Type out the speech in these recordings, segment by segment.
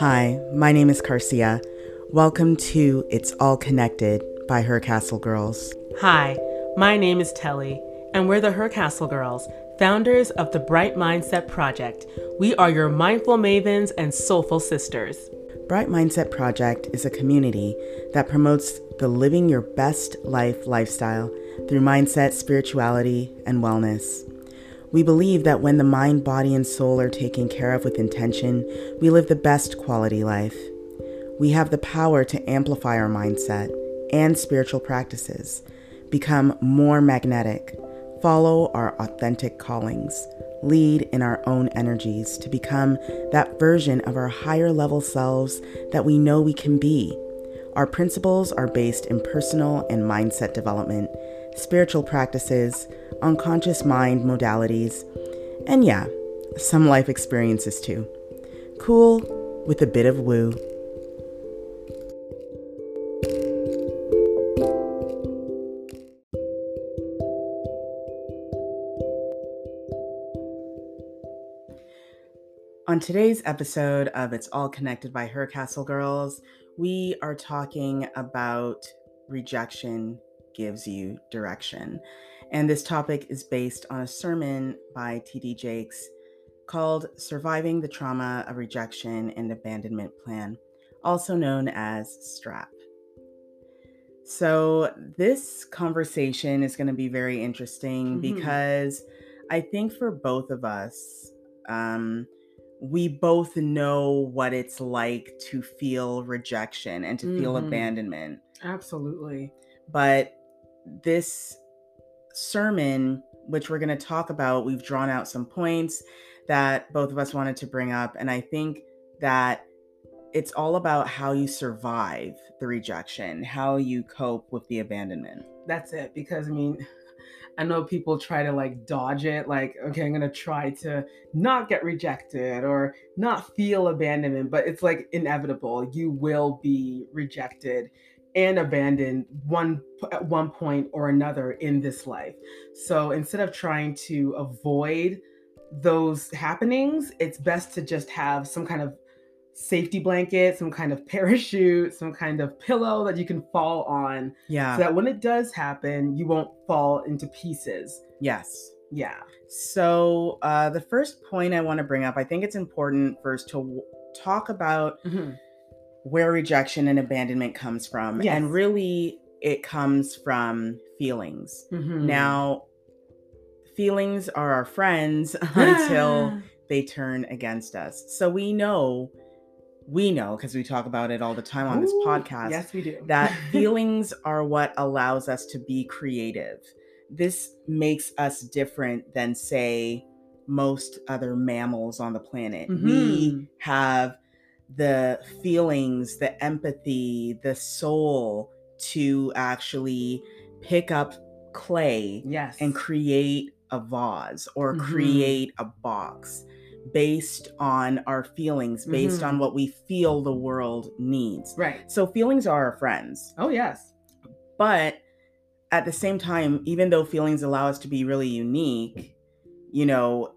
Hi, my name is Carcia. Welcome to It's All Connected by Her Castle Girls. Hi, my name is Telly, and we're the Her Castle Girls, founders of the Bright Mindset Project. We are your mindful mavens and soulful sisters. Bright Mindset Project is a community that promotes the living your best life lifestyle through mindset, spirituality, and wellness. We believe that when the mind, body, and soul are taken care of with intention, we live the best quality life. We have the power to amplify our mindset and spiritual practices, become more magnetic, follow our authentic callings, lead in our own energies to become that version of our higher level selves that we know we can be. Our principles are based in personal and mindset development, spiritual practices, unconscious mind modalities, and yeah, some life experiences too. Cool with a bit of woo. On today's episode of It's All Connected by Her Castle Girls, we are talking about rejection gives you direction. And this topic is based on a sermon by T.D. Jakes called Surviving the Trauma of Rejection and Abandonment Plan, also known as STRAP. So, this conversation is going to be very interesting mm-hmm. because I think for both of us, um, we both know what it's like to feel rejection and to mm-hmm. feel abandonment. Absolutely. But this sermon, which we're going to talk about, we've drawn out some points that both of us wanted to bring up. And I think that it's all about how you survive the rejection, how you cope with the abandonment. That's it. Because, I mean, I know people try to like dodge it, like, okay, I'm gonna try to not get rejected or not feel abandonment, but it's like inevitable. You will be rejected and abandoned one at one point or another in this life. So instead of trying to avoid those happenings, it's best to just have some kind of safety blanket, some kind of parachute, some kind of pillow that you can fall on. Yeah. So that when it does happen, you won't fall into pieces. Yes. Yeah. So uh, the first point I want to bring up, I think it's important first to w- talk about. Mm-hmm where rejection and abandonment comes from. Yes. And really, it comes from feelings. Mm-hmm. Now, feelings are our friends until they turn against us. So we know, we know, because we talk about it all the time on Ooh, this podcast. Yes, we do. that feelings are what allows us to be creative. This makes us different than, say, most other mammals on the planet. Mm-hmm. We have the feelings, the empathy, the soul to actually pick up clay yes. and create a vase or mm-hmm. create a box based on our feelings, based mm-hmm. on what we feel the world needs. Right. So feelings are our friends. Oh, yes. But at the same time, even though feelings allow us to be really unique, you know,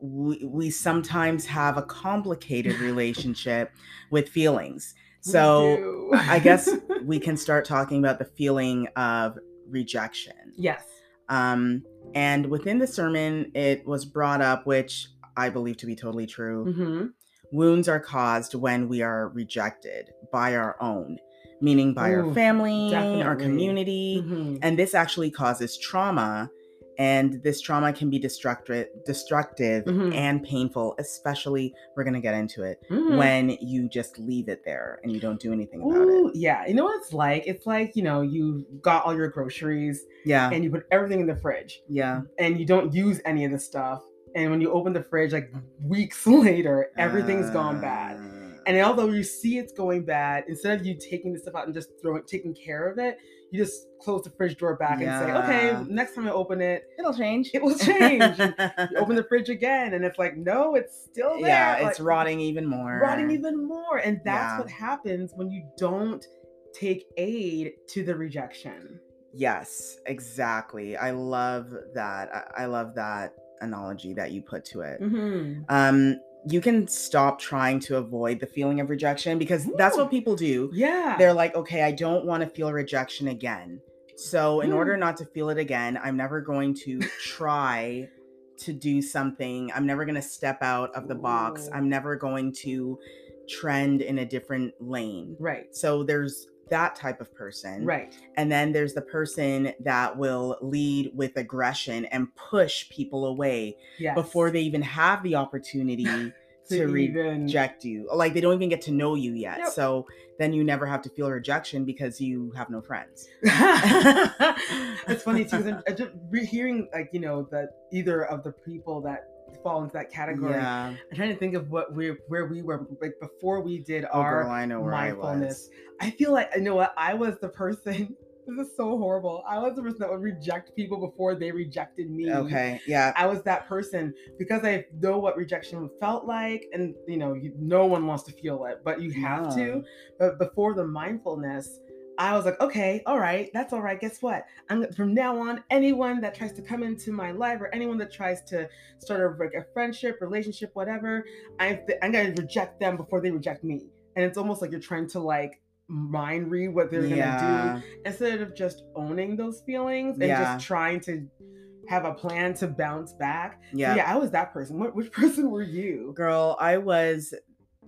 we, we sometimes have a complicated relationship with feelings. So I guess we can start talking about the feeling of rejection. Yes. Um, and within the sermon, it was brought up, which I believe to be totally true. Mm-hmm. Wounds are caused when we are rejected by our own, meaning by Ooh, our family, definitely. our community. Mm-hmm. And this actually causes trauma and this trauma can be destructive destructive mm-hmm. and painful especially we're going to get into it mm-hmm. when you just leave it there and you don't do anything about Ooh, it yeah you know what it's like? It's like you know you got all your groceries yeah. and you put everything in the fridge yeah. and you don't use any of the stuff and when you open the fridge like weeks later everything's uh... gone bad and although you see it's going bad instead of you taking the stuff out and just throwing taking care of it you just close the fridge door back yeah. and say, okay, next time I open it, it'll change. It will change. open the fridge again, and it's like, no, it's still there. Yeah, like, it's rotting even more. Rotting even more. And that's yeah. what happens when you don't take aid to the rejection. Yes, exactly. I love that. I, I love that analogy that you put to it. Mm-hmm. Um, you can stop trying to avoid the feeling of rejection because that's what people do. Yeah. They're like, okay, I don't want to feel rejection again. So, in Mm. order not to feel it again, I'm never going to try to do something. I'm never going to step out of the box. I'm never going to trend in a different lane. right. So, there's that type of person. Right. And then there's the person that will lead with aggression and push people away Yes. before they even have the opportunity to even reject you. Like they don't even get to know you yet. Yep. So then you never have to feel rejection because you have no friends. it's funny too. I'm, just hearing like you know that either of the people that fall into that category. Yeah. I'm trying to think of what we where we were like before we did Oh, our girl, I where I mindfulness. I feel like you know what I was the person. This is so horrible. I was the person that would reject people before they rejected me. Okay. Yeah. I was that person because I know what rejection felt like, and you know, you, no one wants to feel it, but you have to. But before the mindfulness, I was like, okay, all right, that's all right. Guess what? I'm from now on, anyone that tries to come into my life or anyone that tries to start a, like a friendship, relationship, whatever, I'm I'm gonna reject them before they reject me. And it's almost like you're trying to like mind read what they're gonna do instead of just owning those feelings and Yeah. just trying to have a plan to bounce back. So, Yeah. yeah, I was that person. What which person were you? Girl, I was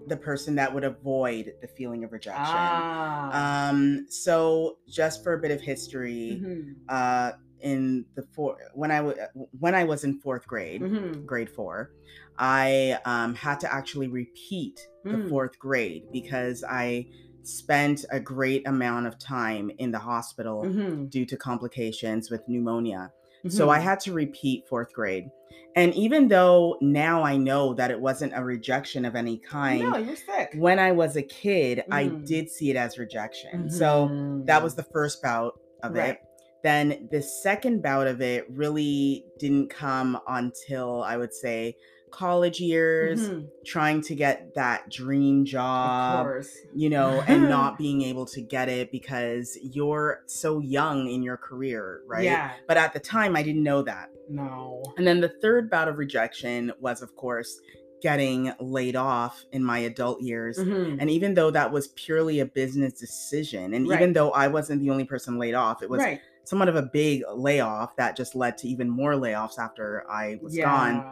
the person that would avoid the feeling of rejection. Ah. Um, so just for a bit of history, Mhm. uh, in the four when I w- when I was in fourth grade, Mhm. grade four, I um, had to actually repeat the Mm. fourth grade because I spent a great amount of time in the hospital Mhm. due to complications with pneumonia. So I Mhm. had to repeat fourth grade. And even though now I know that it wasn't a rejection of any kind, No, you're sick. when I was a kid, I Mhm. did see it as rejection. So that was the first bout of Right. it. Then the second bout of it really didn't come until I would say college years, Mhm. trying to get that dream job, you know, and not being able to get it because you're so young in your career, right? Yeah. But at the time, I didn't know that. No. And then the third bout of rejection was, of course, getting laid off in my adult years. Mhm. And even though that was purely a business decision, and Right. even though I wasn't the only person laid off, it was right. somewhat of a big layoff that just led to even more layoffs after I was gone.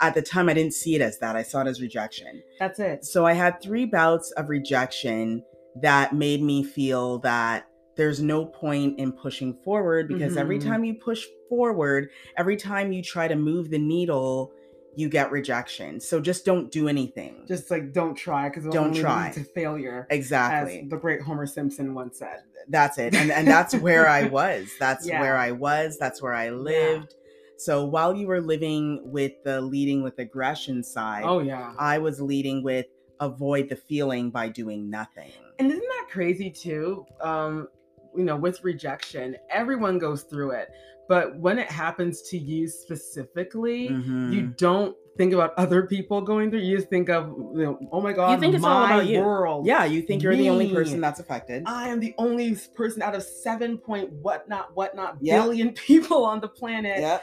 Yeah. At the time, I didn't see it as that. I saw it as rejection. That's it. So I had three bouts of rejection that made me feel that there's no point in pushing forward because every Mhm. time you push forward, every time you try to move the needle, you get rejection. So just don't do anything. Just like don't try because Don't try. lead to failure. exactly. As the great Homer Simpson once said. that's it. And and that's where I was. That's Yeah. where I was. That's where I lived. So while you were living with the leading with aggression side, Oh yeah. I was leading with avoid the feeling by doing nothing. And isn't that crazy too? Um, you know, with rejection, everyone goes through it. But when it happens to you specifically, Mhm. you don't think about other people going through. You just think of, you know, oh my god, think it's all my about you. world. Yeah, you think you're the only person that's affected. I am the only person out of seven point whatnot whatnot Yeah. billion people on the planet. yeah.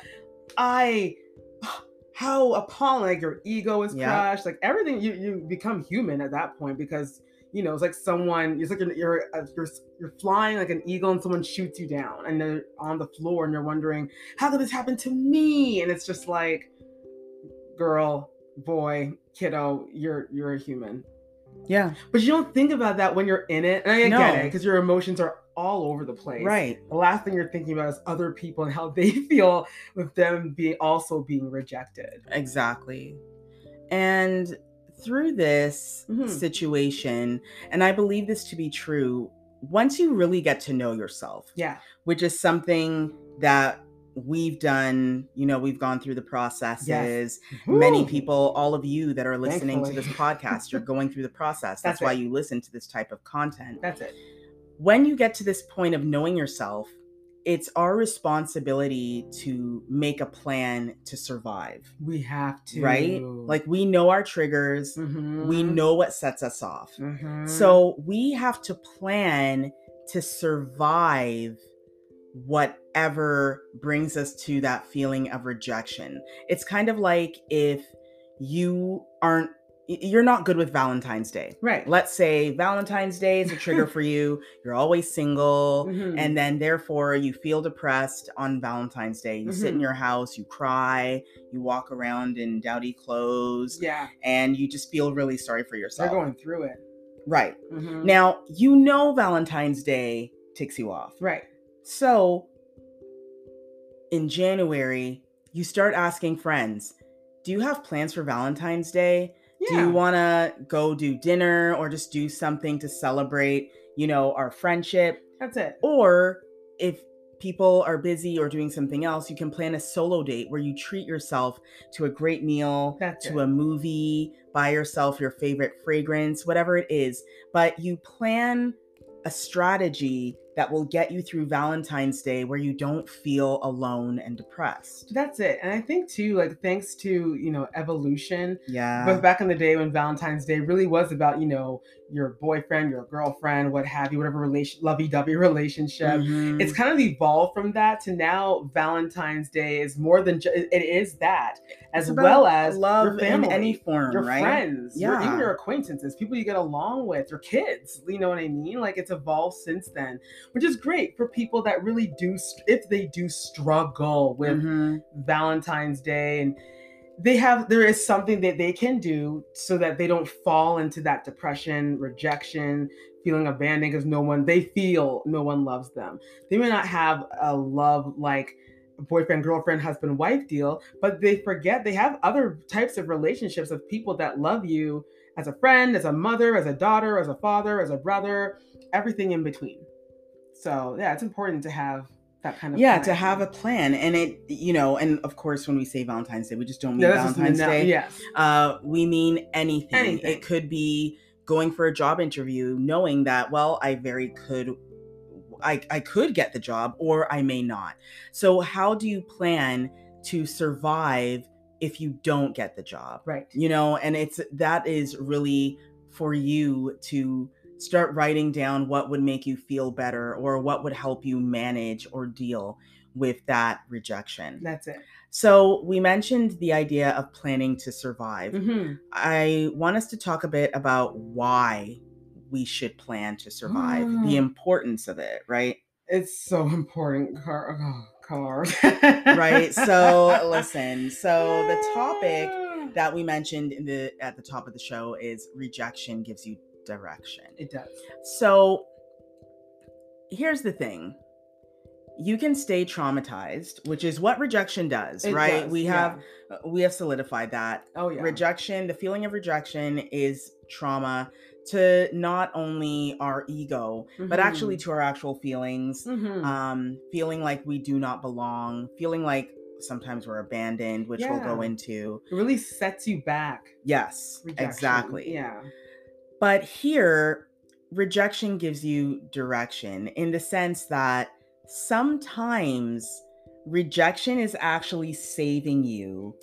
I how appalling like your ego is Yeah. crushed like everything you you become human at that point because you know it's like someone it's like you're you're, uh, you're you're flying like an eagle and someone shoots you down and they're on the floor and you're wondering how could this happen to me and it's just like girl boy kiddo you're you're a human Yeah. but you don't think about that when you're in it and i get No. it because your emotions are all over the place Right. the last thing you're thinking about is other people and how they feel with them be also being rejected. Exactly. And through this Mhm. situation, and I believe this to be true, once you really get to know yourself, Yeah. which is something that we've done, you know, we've gone through the processes. Many people, all of you that are listening to this podcast, you're going through the process. That's, That's why you listen to this type of content. That's it. When you get to this point of knowing yourself, it's our responsibility to make a plan to survive, We have to. right? Like we know our triggers, Mhm. we know what sets us off. Mhm. So we have to plan to survive whatever brings us to that feeling of rejection. It's kind of like if you aren't you're not good with Valentine's Day. Right. Let's say Valentine's Day is a trigger for you. You're always single. Mhm. And then, therefore, you feel depressed on Valentine's Day. You sit in Mhm. your house, you cry, you walk around in dowdy clothes, yeah, and you just feel really sorry for yourself. they're going through it. right. Mhm. Now, you know Valentine's Day ticks you off. right. So, in January, you start asking friends, Do you have plans for Valentine's Day? Yeah. Do you want to go do dinner or just do something to celebrate, you know, our friendship? That's it. Or if people are busy or doing something else, you can plan a solo date where you treat yourself to a great meal, That's to it. a movie, buy yourself your favorite fragrance, whatever it is. But you plan a strategy that will get you through Valentine's Day where you don't feel alone and depressed. That's it. And I think too, like thanks to you know evolution, Yeah. but back in the day when Valentine's Day really was about you know your boyfriend, your girlfriend, what have you, whatever relation, lovey-dovey relationship. Mhm. It's kind of evolved from that to now Valentine's Day is more than just it is that as well as love your family, in any form, your right? friends, your, even your acquaintances, people you get along with, your kids. You know what I mean? Like it's evolved since then, which is great for people that really do, if they do struggle with Mhm. Valentine's Day and they have there is something that they can do so that they don't fall into that depression, rejection, feeling abandoned because no one they feel no one loves them. They may not have a love like boyfriend, girlfriend, husband, wife deal, but they forget they have other types of relationships of people that love you as a friend, as a mother, as a daughter, as a father, as a brother, everything in between. So yeah, it's important to have that kind of yeah, to have a plan. And it, you know, and of course, when we say Valentine's Day, we just don't mean just Valentine's Day. Yes. Uh, we mean anything. Anything. It could be going for a job interview, knowing that, well, I very could. I, I could get the job or I may not. So, how do you plan to survive if you don't get the job? Right. You know, and it's that is really for you to start writing down what would make you feel better or what would help you manage or deal with that rejection. That's it. So, we mentioned the idea of planning to survive. hmm I want us to talk a bit about why we should plan to survive, Mm. the importance of it, right? It's so important, car. Oh, car. Right. So, listen. So, the topic that we mentioned in the at the top of the show is rejection gives you direction. it does. So, here's the thing. You can stay traumatized, which is what rejection does, It right? does, we yeah. have we have solidified that Oh yeah. rejection the feeling of rejection is trauma to not only our ego but actually to our actual feelings Mhm. um feeling like we do not belong feeling like sometimes we're abandoned which we'll go into it really sets you back. yes Rejection. exactly Yeah. But here rejection gives you direction in the sense that sometimes rejection is actually saving you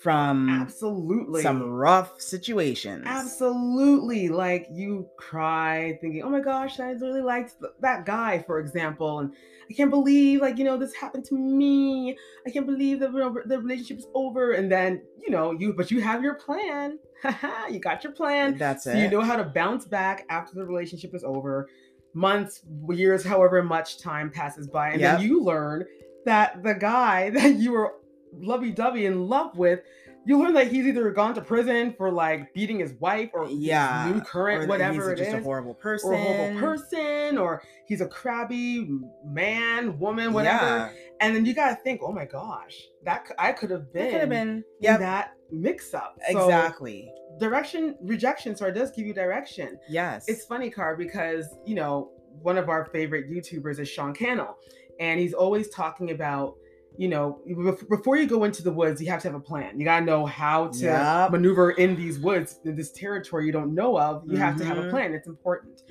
from Absolutely. some rough situations. Absolutely. Like you cry thinking, oh my gosh, I really liked th- that guy, for example. And I can't believe, like, you know, this happened to me. I can't believe know, the relationship is over. And then, you know, you, but you have your plan. You got your plan. That's So it. you know how to bounce back after the relationship is over. Months, years, however much time passes by. And Yep. then you learn that the guy that you were lovey dovey in love with, you learn that he's either gone to prison for like beating his wife or his Yeah, new or current, that whatever he's it just is, a horrible person. or a horrible person, or he's a crabby man, woman, whatever. Yeah, And then you gotta think, oh my gosh, that I could have been, could have been. yeah, that mix up. So exactly. direction, rejection, so it does give you direction. Yes. It's funny, Car, because you know one of our favorite YouTubers is Sean Cannell, and he's always talking about, you know, before you go into the woods, you have to have a plan. You gotta know how to Yep. maneuver in these woods, in this territory you don't know of. You have to have a Mhm. plan. It's important.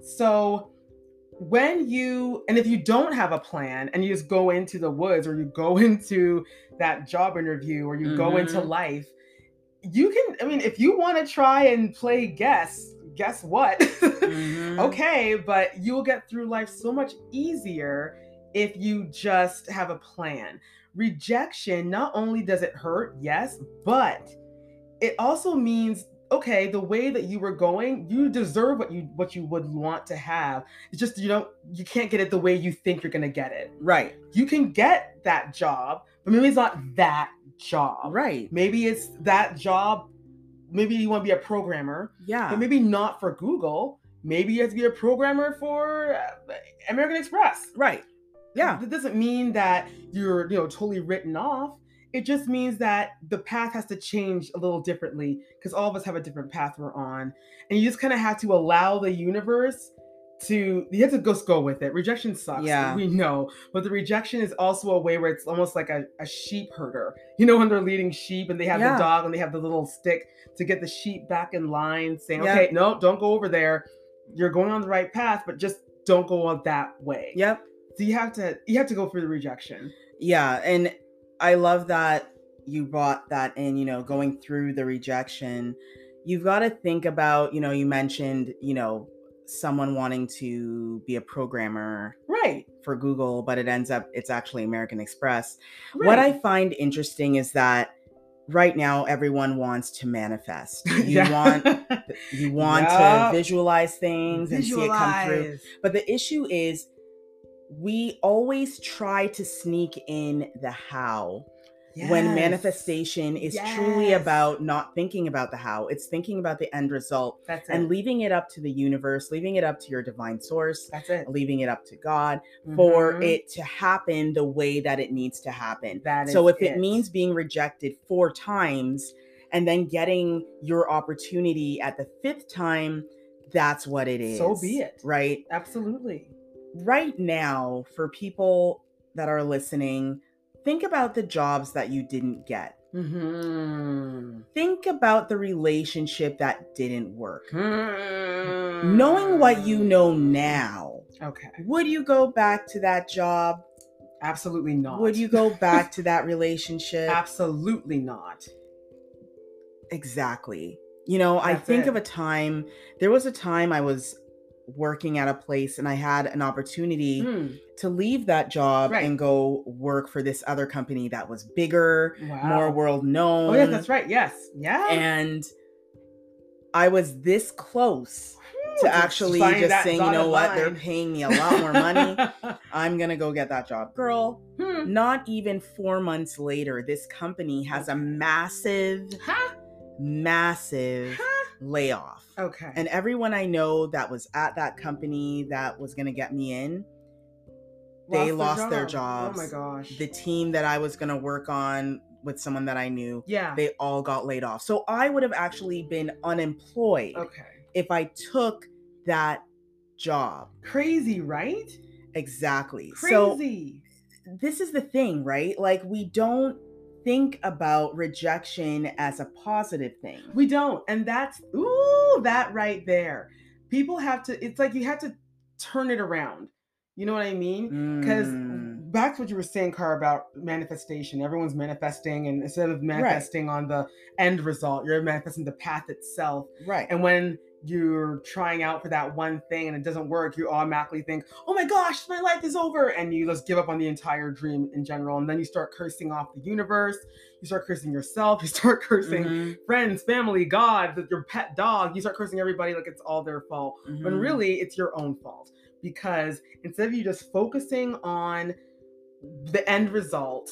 So when you and if you don't have a plan and you just go into the woods or you go into that job interview or you go into Mhm. life you can i mean if you want to try and play guess guess what Mhm. okay but you'll get through life so much easier if you just have a plan rejection not only does it hurt yes but it also means okay, the way that you were going, you deserve what you what you would want to have. It's just you know you can't get it the way you think you're gonna get it. Right. You can get that job, but maybe it's not that job. Right. Maybe it's that job. Maybe you want to be a programmer, Yeah. but maybe not for Google. Maybe you have to be a programmer for uh, American Express. right. Yeah. That doesn't mean that you're, you know, totally written off. It just means that the path has to change a little differently because all of us have a different path we're on. And you just kind of have to allow the universe to you have to just go with it. Rejection sucks. Yeah. We know. But the rejection is also a way where it's almost like a, a sheep herder. You know, when they're leading sheep and they have Yeah. the dog and they have the little stick to get the sheep back in line, saying, Yeah. Okay, no, don't go over there. You're going on the right path, but just don't go on that way. Yep. So you have to you have to go through the rejection. Yeah, and I love that you brought that in, you know, going through the rejection. You've got to think about, you know, you mentioned, you know, someone wanting to be a programmer Right. for Google, but it ends up it's actually American Express. What I find interesting is that right now everyone wants to manifest. You want you want Yup. to visualize things and see it come through. But the issue is we always try to sneak in the how when manifestation is truly about not thinking about the how. It's thinking about the end result it. and leaving it up to the universe, leaving it up to your divine source, That's it. leaving it up to God for Mhm. it to happen the way that it needs to happen. That So if it means being rejected four times and then getting your opportunity at the fifth time, that's what it is. So be it. Right? absolutely. Right now, for people that are listening, think about the jobs that you didn't get. Mm-hmm. Think about the relationship that didn't work. Mm-hmm. Knowing what you know now, Okay. would you go back to that job? Absolutely not. Would you go back to that relationship? Absolutely not. Exactly. You know, I think it. of a time, there was a time I was working at a place and I had an opportunity Hmm. to leave that job Right. and go work for this other company that was bigger, Wow. more world known. Oh, yes, that's right. Yes. Yeah. And I was this close to actually just saying, you know what, they're paying me a lot more money. I'm going to go get that job. Girl, Hmm. not even four months later, this company has a massive, Huh? massive Huh? Layoff. Okay. And everyone I know that was at that company that was going to get me in, they lost their job. jobs. Oh my gosh. the team that I was going to work on with someone that I knew, yeah. they all got laid off. So I would have actually been unemployed okay. if I took that job. Crazy, right? Exactly. So Crazy. this is the thing, right? Like we don't think about rejection as a positive thing. we don't. And that's ooh, that right there. People have to it's like you have to turn it around. You know what I mean? Because Mm, back to what you were saying, Car, about manifestation. Everyone's manifesting, and instead of manifesting on the end result, you're manifesting the path itself. right. And when you're trying out for that one thing and it doesn't work, you automatically think, oh my gosh, my life is over. And you just give up on the entire dream in general. And then you start cursing off the universe. You start cursing yourself. You start cursing Mhm, friends, family, God, your pet dog. You start cursing everybody like it's all their fault. When mhm. really it's your own fault. Because instead of you just focusing on the end result,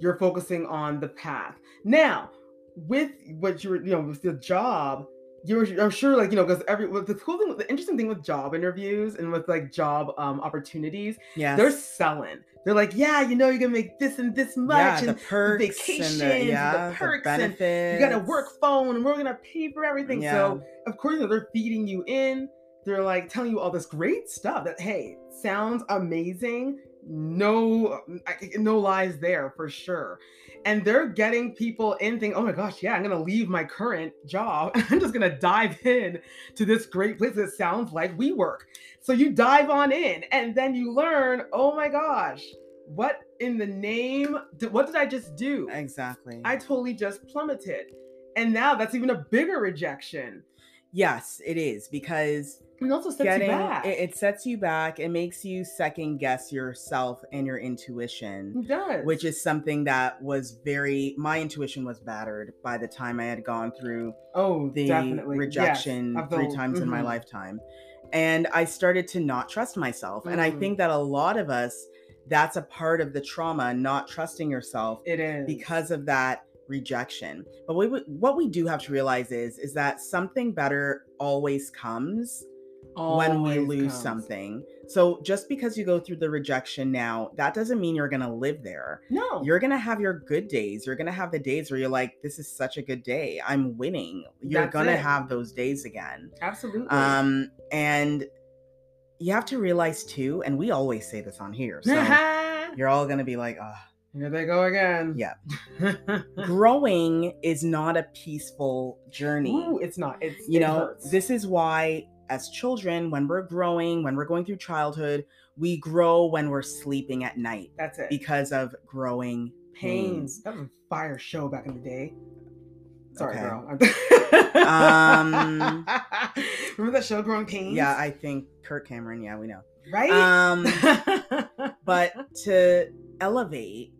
you're focusing on the path. Now, with what you're, you know, with the job, you're, I'm sure, like, you know, because every, the cool thing, the interesting thing with job interviews and with like job um, opportunities, yeah they're selling. They're like, yeah, you know, you're gonna make this and this much, yeah, and the perks and vacations, the, the yeah, perks, the and benefits. you got a work phone, and we're gonna pay for everything. So of course, you know, they're feeding you in. They're like telling you all this great stuff that hey, sounds amazing. No, no lies there for sure. And they're getting people in thinking, oh my gosh, yeah, I'm gonna leave my current job. I'm just gonna dive in to this great place that sounds like we work. So you dive on in, and then you learn, oh my gosh, what in the name? What did I just do? exactly. I totally just plummeted. And now that's even a bigger rejection. Yes, it is because It also sets getting you back. It, it sets you back. It makes you second guess yourself and your intuition. It does. which is something that was very my intuition was battered by the time I had gone through oh, the definitely Yes, rejection the- three times in my mhm. lifetime. And I started to not trust myself. And I Mm. think that a lot of us that's a part of the trauma, not trusting yourself It is because of that rejection. But we, what we do have to realize is is that something better always comes when we lose comes. something. So just because you go through the rejection now, that doesn't mean you're going to live there No, you're gonna have your good days. You're gonna have the days where you're like, "This is such a good day. I'm winning." You're gonna have those days again. absolutely. Um, and you have to realize too, and we always say this on here, so you're all gonna be like, "Ah." Here they go again. Yeah. growing is not a peaceful journey. Ooh, it's not. It's you it know, hurts. this is why as children, when we're growing, when we're going through childhood, we grow when we're sleeping at night That's it. because of growing pains. pains. That was a fire show back in the day. Sorry, Okay. girl. Um, remember that show, Growing Pains? Yeah, I think Kirk Cameron. Yeah, we know. right. Um, but to elevate,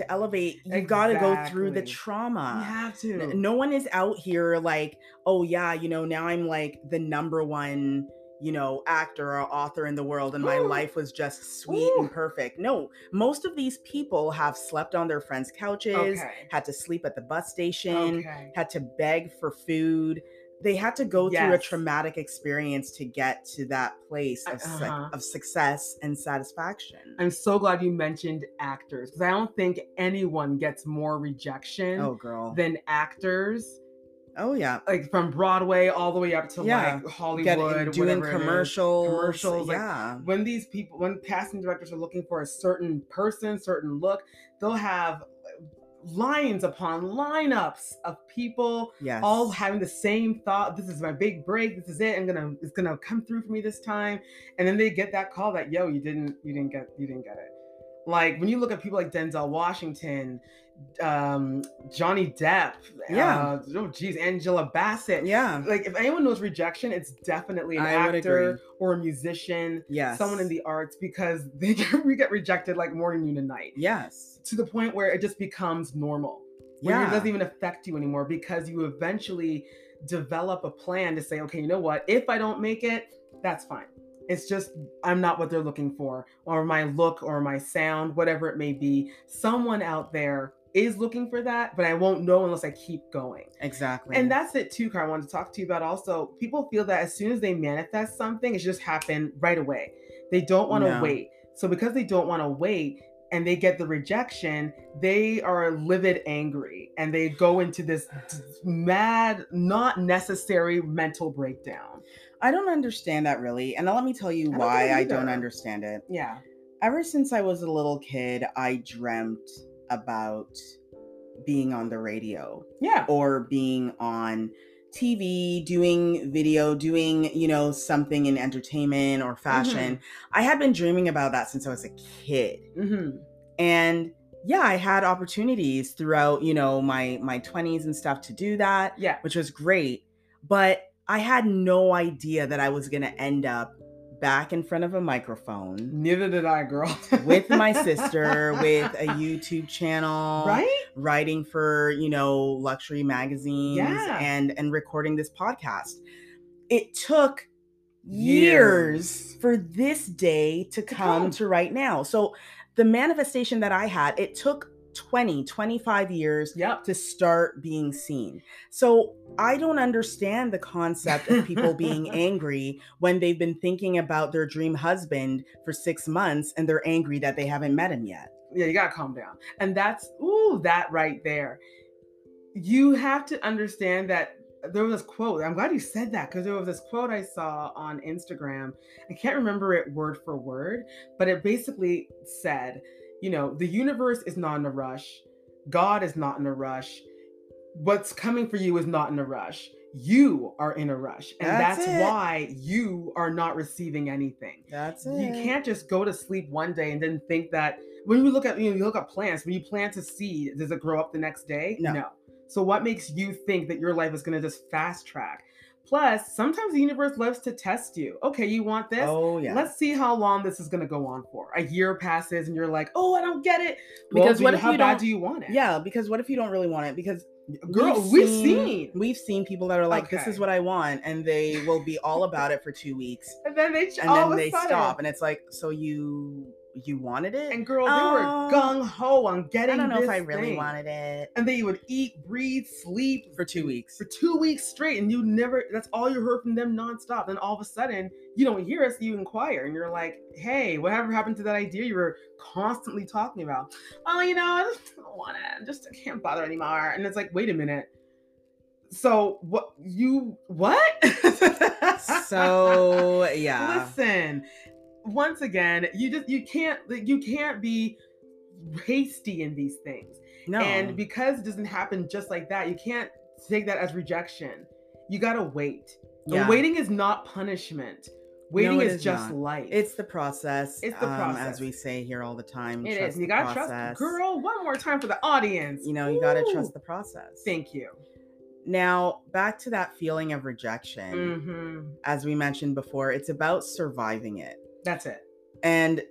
to elevate, you've got to go through the trauma. you have to. No one is out here like, oh yeah, you know, now I'm like the number one, you know, actor or author in the world, and my Ooh. life was just sweet Ooh. and perfect. No, most of these people have slept on their friends' couches, Okay. had to sleep at the bus station, Okay. had to beg for food. They had to go through a traumatic experience to get to that place of, Uh-huh. of success and satisfaction. I'm so glad you mentioned actors because I don't think anyone gets more rejection oh, girl. than actors, oh, yeah. like from Broadway all the way up to Yeah. like Hollywood, Get, doing commercials. Commercials, like, yeah. when these people when casting directors are looking for a certain person certain look they'll have lines upon lineups of people yes. all having the same thought this is my big break this is it i'm gonna it's gonna come through for me this time and then they get that call that yo you didn't you didn't get you didn't get it like when you look at people like denzel washington um johnny depp Yeah. uh, oh geez angela bassett yeah. like if anyone knows rejection it's definitely an I actor or a musician Yes. someone in the arts because they get, we get rejected like morning, noon, and night Yes. to the point where it just becomes normal. Where Yeah. it doesn't even affect you anymore because you eventually develop a plan to say, okay, you know what? If I don't make it, that's fine. It's just I'm not what they're looking for, or my look, or my sound, whatever it may be. Someone out there is looking for that, but I won't know unless I keep going. Exactly. And that's it too, Car. I wanted to talk to you about also. People feel that as soon as they manifest something, it should just happen right away. They don't want to No. wait. So because they don't want to wait and they get the rejection, they are livid angry and they go into this mad, not necessary mental breakdown. I don't understand that really. And let me tell you I don't why I don't understand it. Yeah. Ever since I was a little kid, I dreamt about being on the radio Yeah. or being on TV, doing video, doing, you know, something in entertainment or fashion. Mm-hmm. I had been dreaming about that since I was a kid. hmm And yeah, I had opportunities throughout, you know, my my 20s and stuff to do that, Yeah. which was great. But I had no idea that I was going to end up back in front of a microphone Neither did I, girl. with my sister with a YouTube channel, right? writing for, you know, luxury magazines Yeah. and and recording this podcast. It took Years. years for this day to come come. to right now. So the manifestation that I had, it took 20, 25 years Yep. to start being seen. So I don't understand the concept of people being angry when they've been thinking about their dream husband for six months and they're angry that they haven't met him yet. yeah, you gotta calm down. And that's ooh, that right there. You have to understand that there was this quote. I'm glad you said that because there was this quote I saw on Instagram. I can't remember it word for word, but it basically said, you know, the universe is not in a rush. God is not in a rush. What's coming for you is not in a rush. You are in a rush. And That's that's, why you are not receiving anything That's it. you can't just go to sleep one day and then think that when you look at you know you look at plants when you plant a seed does it grow up the next day No. So what makes you think that your life is going to just fast track? Plus, sometimes the universe loves to test you. Okay, you want this? Oh yeah. Let's see how long this is going to go on for. A year passes and you're like, "Oh, I don't get it." Because do what if how you bad don't- do you want it? yeah, because what if you don't really want it? Because girl, we've seen. we've seen people that are like, "This is what I want," and they will be all about it for two weeks, And then they ch- and all then of a they sudden- stop, and it's like, "So you you wanted it?" And girl, they Oh. were um, gung ho on getting. I don't know if I really thing. wanted it And they would eat, breathe, sleep for two weeks. for two weeks straight, and you never. That's all you heard from them nonstop. Then all of a sudden, you don't hear us. You inquire, and you're like, "Hey, whatever happened to that idea you were constantly talking about?" Oh, you know, I just don't want it. I just I can't bother anymore. And it's like, wait a minute. So what you what? So yeah, listen once again you just you can't you can't be hasty in these things no, and because it doesn't happen just like that you can't take that as rejection you gotta wait And yeah. waiting is not punishment waiting it is, is just not. life It's the process. It's the um, process. as we say here all the time. it is you gotta process. trust girl one more time for the audience You know, you gotta trust the process. thank you Now, back to that feeling of rejection. hmm As we mentioned before, it's about surviving it. That's it And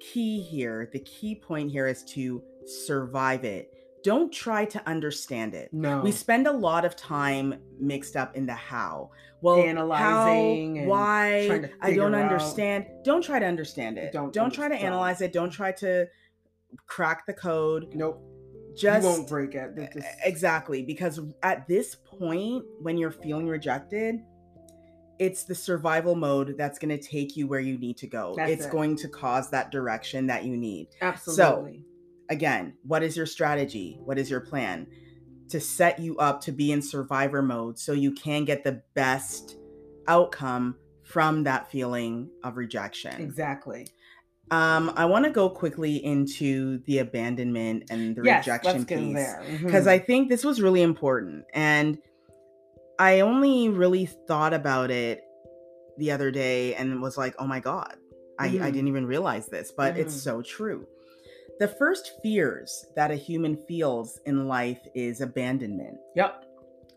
key here, the key point here is to survive it. Don't try to understand it. no We spend a lot of time mixed up in the how. Well, Analyzing how, and why? I don't figure out. understand. Don't try to understand it. Don't don't try to analyze it. Don't try to crack the code. nope Just you won't break it just- Exactly, because at this point, when you're feeling rejected, it's the survival mode that's going to take you where you need to go. That's it's it. going to cause that direction that you need. absolutely So, Again, what is your strategy? What is your plan to set you up to be in survivor mode so you can get the best outcome from that feeling of rejection? exactly Um, I want to go quickly into the abandonment and the yes, rejection piece because Mhm. I think this was really important. And I only really thought about it the other day and was like, oh my God, I, I Mhm. didn't even realize this, but it's Mhm. so true. The first fears that a human feels in life is abandonment, Yep,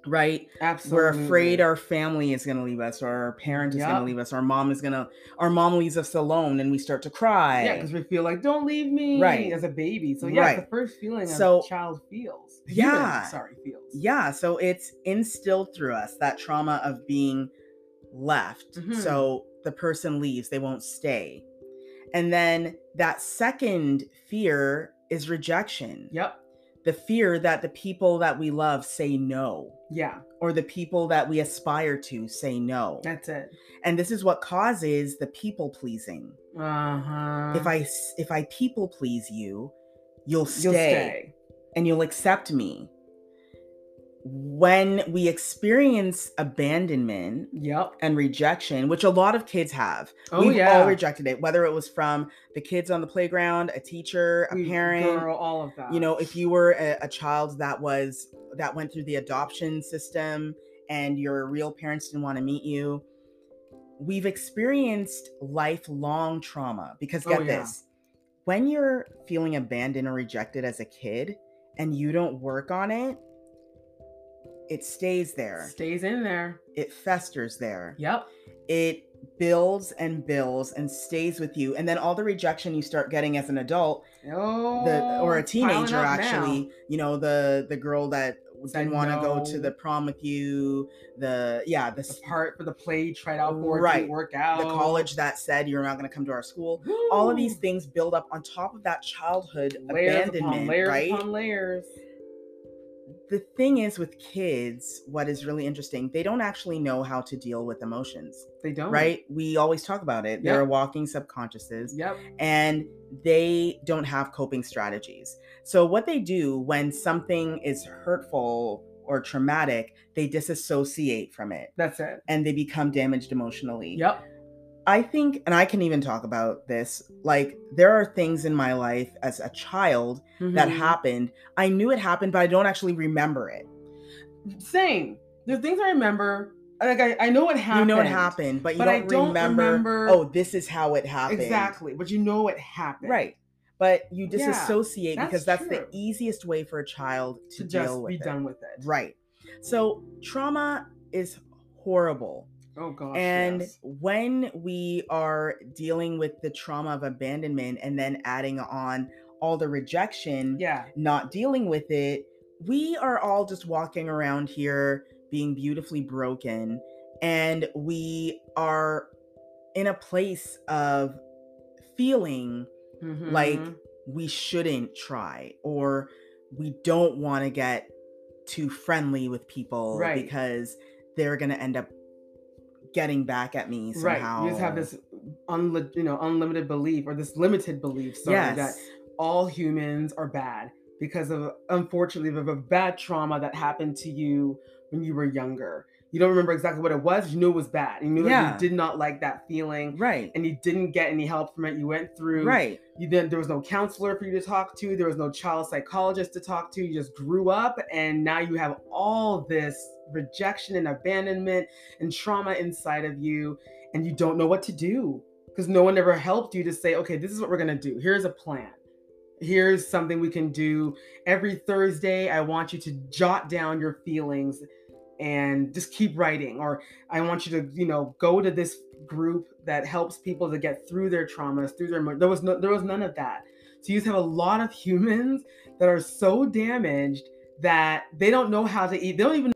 right? absolutely. We're afraid our family is going to leave us, or our parent is going to leave us, our mom is going to, our mom leaves us alone and we start to cry. Yeah, because we feel like don't leave me Right. as a baby. So yeah, Right. the first feeling So- a child feels. Yeah. Sorry, feels. Yeah, so it's instilled through us that trauma of being left. Mhm. So the person leaves, they won't stay. And then that second fear is rejection. Yep. The fear that the people that we love say no, Yeah, or the people that we aspire to say no. that's it. And this is what causes the people pleasing. Uh huh. If I if I people please you, you'll stay, you'll stay. and you'll accept me. When we experience abandonment Yep. and rejection, which a lot of kids have, Oh we've yeah. all rejected it, whether it was from the kids on the playground, a teacher, a We- parent. girl, all of that. You know, if you were a, a child that was that went through the adoption system and your real parents didn't want to meet you, we've experienced lifelong trauma. Because Oh, get yeah. this, when you're feeling abandoned or rejected as a kid and you don't work on it, it stays there. stays in there. It festers there. Yep. It builds and builds and stays with you. And then all the rejection you start getting as an adult, Oh, the or a teenager actually, now. you know, the the girl that didn't want to go to the prom with you, the yeah, the The part for the play tried out for Right. work out. the college that said you're not going to come to our school. All of these things build up on top of that childhood layers abandonment, upon layers right? upon layers. The thing is with kids, what is really interesting, they don't actually know how to deal with emotions, They don't. right? We always talk about it. They're walking subconsciouses Yep. and they don't have coping strategies. So, what they do when something is hurtful or traumatic, they disassociate from it That's it. and they become damaged emotionally. Yep. I think, and I can even talk about this, like there are things in my life as a child that Mhm. happened. I knew it happened, but I don't actually remember it. Same. There's things I remember. Like I, I know it happened. You know it happened, but you but don't, don't remember, remember- Oh, this is how it happened. Exactly. But you know it happened. Right. but you Yeah, disassociate because that's that's the easiest way for a child to, to deal just with be it. done with it. Right. So trauma is horrible. Oh gosh. And yes. when we are dealing with the trauma of abandonment and then adding on all the rejection, yeah. not dealing with it, we are all just walking around here being beautifully broken. And we are in a place of feeling like Mhm. we shouldn't try or we don't want to get too friendly with people Right. because they're going to end up getting back at me somehow. right. You just have this unli- you know unlimited belief or this limited belief. Sorry, yes. that all humans are bad because of unfortunately of a bad trauma that happened to you when you were younger. You don't remember exactly what it was. You knew it was bad. You knew that you did not like that feeling. right. And you didn't get any help from it. You went through Right. you then there was no counselor for you to talk to there was no child psychologist to talk to you just grew up and now you have all this rejection and abandonment and trauma inside of you and you don't know what to do because no one ever helped you to say okay this is what we're going to do here's a plan here's something we can do every thursday i want you to jot down your feelings and just keep writing or i want you to you know go to this group that helps people to get through their traumas through their there was no there was none of that. So you just have a lot of humans that are so damaged that they don't know how to eat they don't even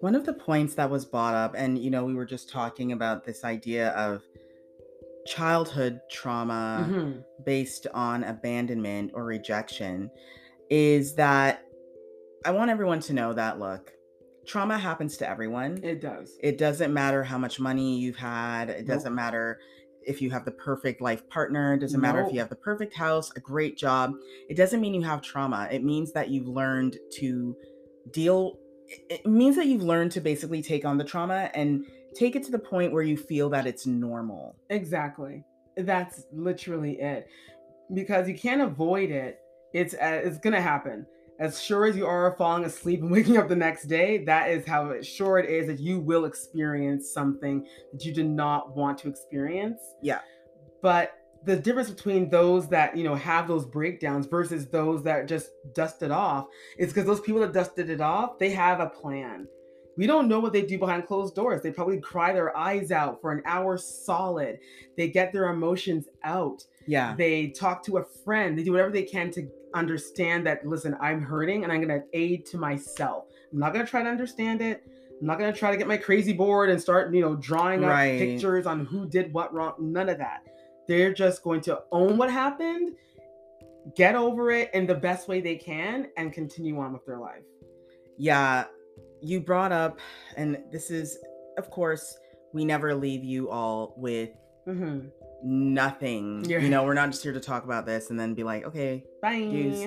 One of the points that was brought up, and you know, we were just talking about this idea of childhood trauma Mhm. based on abandonment or rejection, is that I want everyone to know that look, trauma happens to everyone. it does It doesn't matter how much money you've had. It Nope. doesn't matter if you have the perfect life partner. It doesn't matter if you have the perfect house, a great job. It doesn't mean you have trauma. It means that you've learned to deal. It means that you've learned to basically take on the trauma and take it to the point where you feel that it's normal. Exactly. That's literally it. Because you can't avoid it. It's uh, it's gonna happen. As sure as you are falling asleep and waking up the next day, that is how it, sure it is that you will experience something that you did not want to experience. Yeah. But the difference between those that you know have those breakdowns versus those that just dust it off is because those people that dusted it off, they have a plan. We don't know what they do behind closed doors. They probably cry their eyes out for an hour solid. They get their emotions out. Yeah. They talk to a friend. They do whatever they can to understand that, listen, I'm hurting and I'm going to aid to myself. I'm not going to try to understand it. I'm not going to try to get my crazy board and start, you know, drawing up Right. pictures on who did what wrong. None of that. They're just going to own what happened, get over it in the best way they can, and continue on with their life. Yeah. You brought up, and this is, of course, we never leave you all with hmm nothing. Yeah. You know, we're not just here to talk about this and then be like, okay, Bye. Deuce.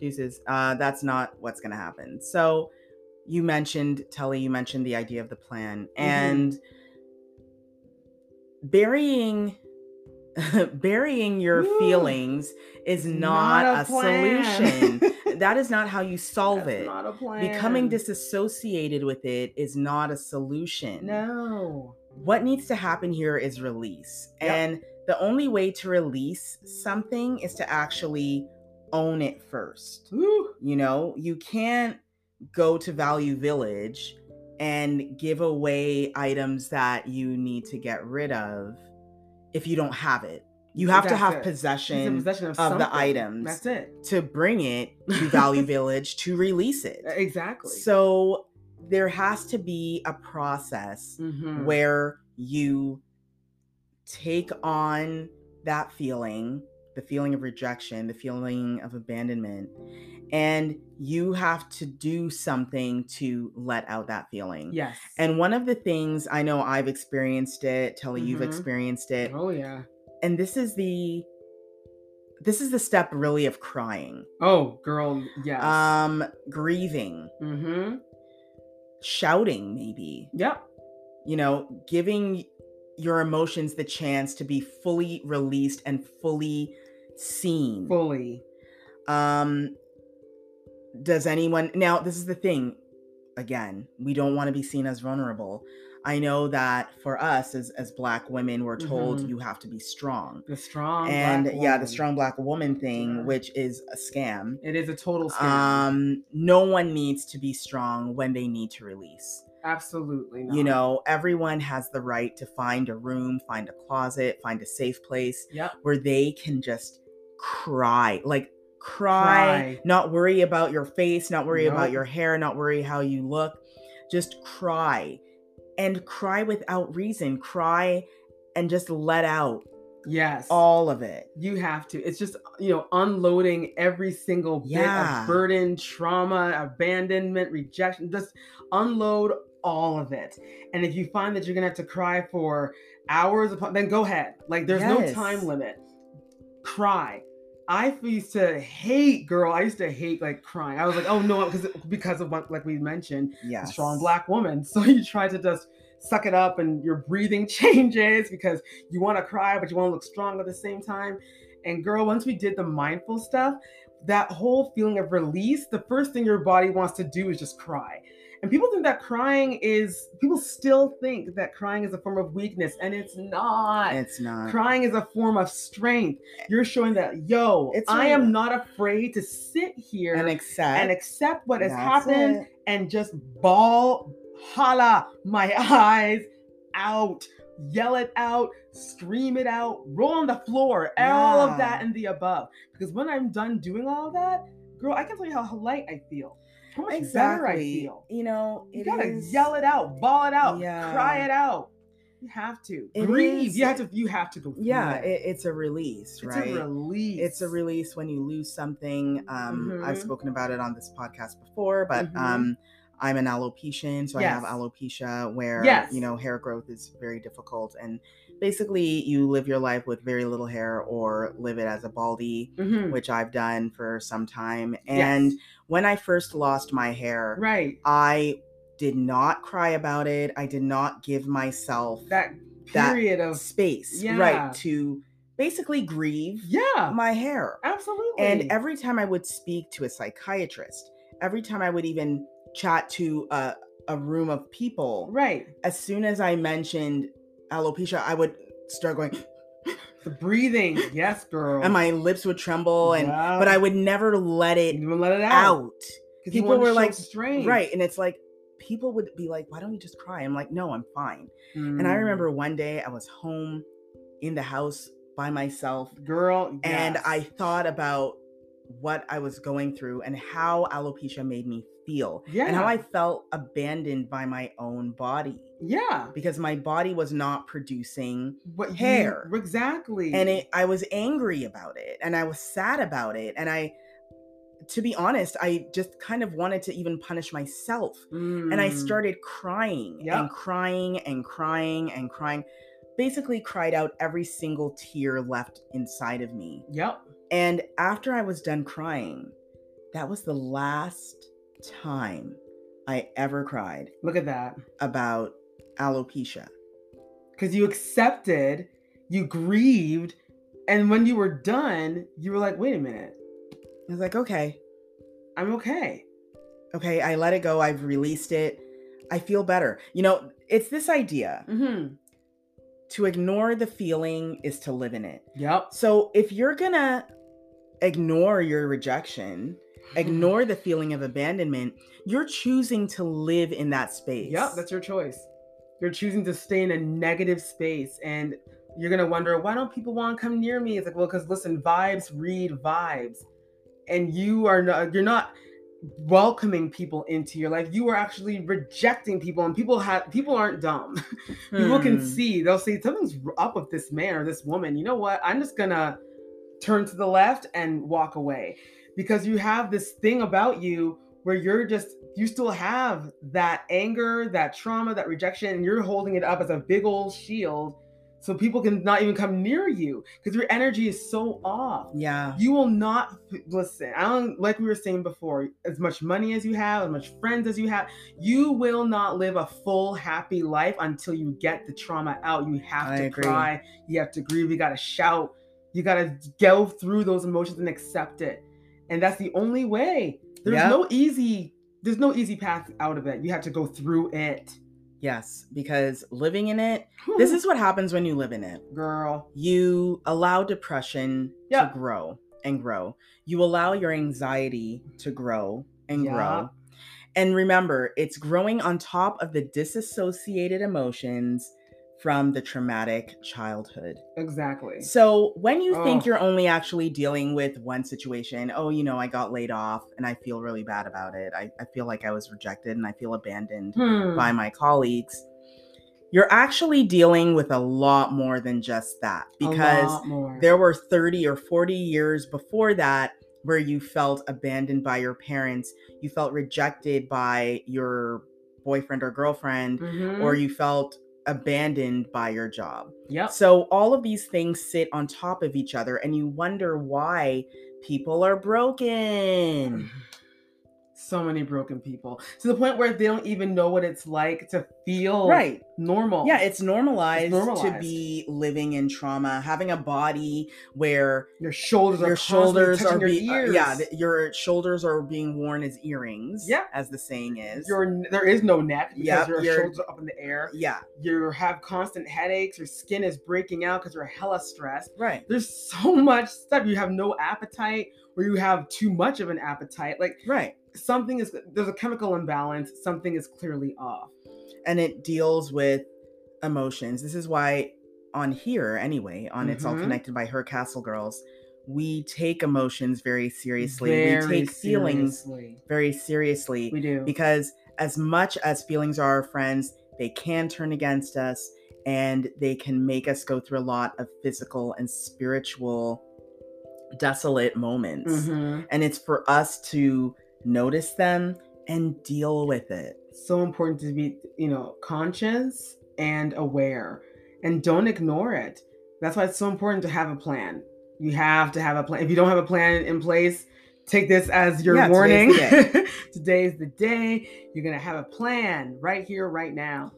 deuces. Uh, that's not what's going to happen. So you mentioned, Telly, you mentioned the idea of the plan Mm-hmm. and burying. burying your Woo. feelings is not, Not a, solution. that is not how you solve That's it. Not a plan. Becoming disassociated with it is not a solution. No. What needs to happen here is release. Yep. And the only way to release something is to actually own it first. Woo. You know, you can't go to Value Village and give away items that you need to get rid of if you don't have it. You have to have it. Possession possession of, of the items. That's it. to bring it to Value Village to release it. Exactly. So there has to be a process Mhm. where you take on that feeling, the feeling of rejection, the feeling of abandonment, and you have to do something to let out that feeling. yes. And one of the things I know I've experienced it, Telly, you've Mhm. experienced it, oh yeah. and this is the this is the step really of crying. Oh girl. Yes. Um grieving, mm-hmm. shouting maybe. Yep. you know, giving your emotions the chance to be fully released and fully seen. Fully. Um does anyone now this is the thing. again, we don't want to be seen as vulnerable. I know that for us as as black women, we're told Mhm. you have to be strong. The strong and yeah, the strong black woman thing, Yeah. which is a scam. It is a total scam. Um, no one needs to be strong when they need to release. Absolutely not. You know, everyone has the right to find a room, find a closet, find a safe place Yep. where they can just cry. Like cry, Cry. not worry about your face, not worry about your hair, not worry how you look. Just cry. And cry without reason. Cry and just let out Yes. all of it. you have to. It's just you know unloading every single bit Yeah. of burden, trauma, abandonment, rejection. Just unload all of it. And if you find that you're gonna have to cry for hours upon, then go ahead. Like there's no time limit. Cry. I used to hate, girl. I used to hate like crying. I was like, oh no, because because of what, like we mentioned, a strong black woman. So you try to just suck it up and your breathing changes because you want to cry, but you want to look strong at the same time. And girl, once we did the mindful stuff, that whole feeling of release, the first thing your body wants to do is just cry. And people think that crying is, people still think that crying is a form of weakness, and it's not. It's not. Crying is a form of strength. You're showing that, yo, It's I real. am not afraid to sit here and accept, and, accept. what has happened it. and just bawl, holla my eyes out, yell it out, scream it out, roll on the floor, all of that and the above. Because when I'm done doing all of that, girl, I can tell you how light I feel. How much better I Exactly. feel. You know, You gotta is- yell it out, bawl it out, Yeah. cry it out. You have to It grieve. is- You have to. You have to go. Yeah, it. it, it's a release, it's right? a release. it's a release when you lose something. Um, I've Mhm. spoken about it on this podcast before, but Mhm. um, I'm an alopecian, so I have alopecia where Yes. you know hair growth is very difficult, and basically you live your life with very little hair or live it as a baldy, Mhm. which I've done for some time. Yes. And when I first lost my hair, right. I did not cry about it. I did not give myself That that period of space, Yeah. right, to basically grieve yeah, my hair. absolutely. And every time I would speak to a psychiatrist, every time I would even chat to a, a room of people, right, as soon as I mentioned alopecia, I would start going, the breathing. Yes, girl. and my lips would tremble, and Yeah. but I would never let it let it out. out. People were like, strength. right, and it's like people would be like, "Why don't you just cry?" I'm like, "No, I'm fine." And I Mm. remember one day I was home in the house by myself girl, and. I thought about what I was going through and how alopecia made me feel yeah, and how I felt abandoned by my own body yeah, because my body was not producing what you- hair. exactly, and it I was angry about it and I was sad about it and I to be honest I just kind of wanted to even punish myself and I Mm. started crying Yep. and crying and crying and crying basically cried out every single tear left inside of me Yep. and after I was done crying, that was the last time I ever cried Look at that. about alopecia. Because you accepted, you grieved, and when you were done, you were like, "Wait a minute, I was like, okay, I'm okay." okay, I let it go. I've released it. I feel better. You know, it's this idea Mm-hmm. to ignore the feeling is to live in it. Yep. So if you're gonna ignore your rejection, ignore the feeling of abandonment, you're choosing to live in that space. Yep, that's your choice. You're choosing to stay in a negative space and you're gonna wonder, why don't people want to come near me? It's like, well, because listen, vibes read vibes. And you are not you're not welcoming people into your life. You are actually rejecting people, and people have people aren't dumb. people can Hmm. see, they'll say something's up with this man or this woman. You know what? I'm just gonna turn to the left and walk away. Because you have this thing about you where you're just you still have that anger, that trauma, that rejection, and you're holding it up as a big old shield so people can not even come near you because your energy is so off. Yeah. You will not listen. I don't like we were saying before, as much money as you have, as much friends as you have, you will not live a full happy life until you get the trauma out. You have I to agree. cry, you have to grieve, you gotta shout, you gotta go through those emotions and accept it. And that's the only way. There's no easy there's no easy path out of it. You have to go through it. Yes, because living in it, this is what happens when you live in it. girl. You allow depression Yeah. to grow and grow. You allow your anxiety to grow and Yeah. grow. And remember, it's growing on top of the disassociated emotions from the traumatic childhood. Exactly. So when you think you're only actually dealing with one situation, oh, you know, I got laid off and I feel really bad about it. I, I feel like I was rejected and I feel abandoned Hmm. by my colleagues. You're actually dealing with a lot more than just that because there were 30 or 40 years before that where you felt abandoned by your parents, you felt rejected by your boyfriend or girlfriend, Mhm. or you felt Mm-hmm. abandoned by your job. Yeah. So all of these things sit on top of each other and you wonder why people are broken. so many broken people to the point where they don't even know what it's like to feel Right. normal. Yeah, it's normalized, to normalized. be living in trauma, having a body where your shoulders are your shoulders are touching your being uh, ears. yeah, your shoulders are being worn as earrings. Yeah. as the saying is. your there is no neck because Yep, your shoulders are up in the air. yeah, You have constant headaches. Your skin is breaking out because you're hella stressed. right, There's so much stuff. You have no appetite, or you have too much of an appetite. Like right. Something is there's a chemical imbalance. Something is clearly off. And it deals with emotions. This is why on here anyway, on It's All Mhm. Connected by Her Castle Girls, we take emotions very seriously. we Very take feelings seriously. very seriously. We do. because as much as feelings are our friends, they can turn against us and they can make us go through a lot of physical and spiritual desolate moments. Mhm. And it's for us to notice them and deal with it. so important to be you know conscious and aware and don't ignore it that's why it's so important to have a plan you have to have a plan if you don't have a plan in place take this as your Yeah, today's warning the today's the day you're gonna have a plan right here right now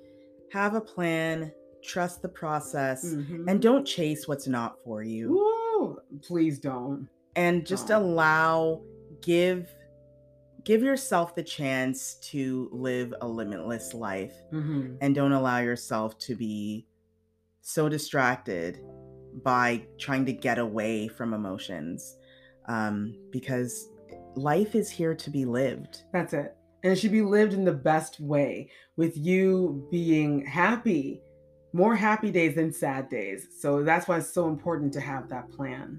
Have a plan, trust the process, Mhm. and don't chase what's not for you. Woo! please don't and just Don't. allow give give yourself the chance to live a limitless life Mhm. and don't allow yourself to be so distracted by trying to get away from emotions um, because life is here to be lived That's it. And it should be lived in the best way with you being happy, more happy days than sad days. So that's why it's so important to have that plan.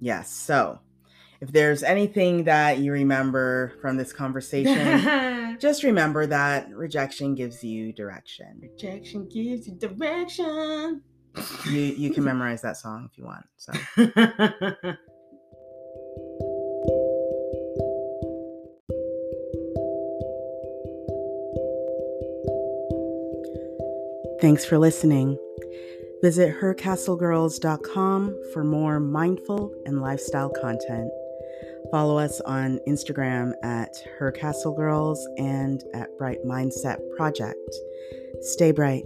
yes so if there's anything that you remember from this conversation just remember that rejection gives you direction Rejection gives you direction. you you can memorize that song if you want so Thanks for listening. Visit hercastlegirls.com for more mindful and lifestyle content. Follow us on Instagram at hercastlegirls and at Bright Mindset Project. Stay bright.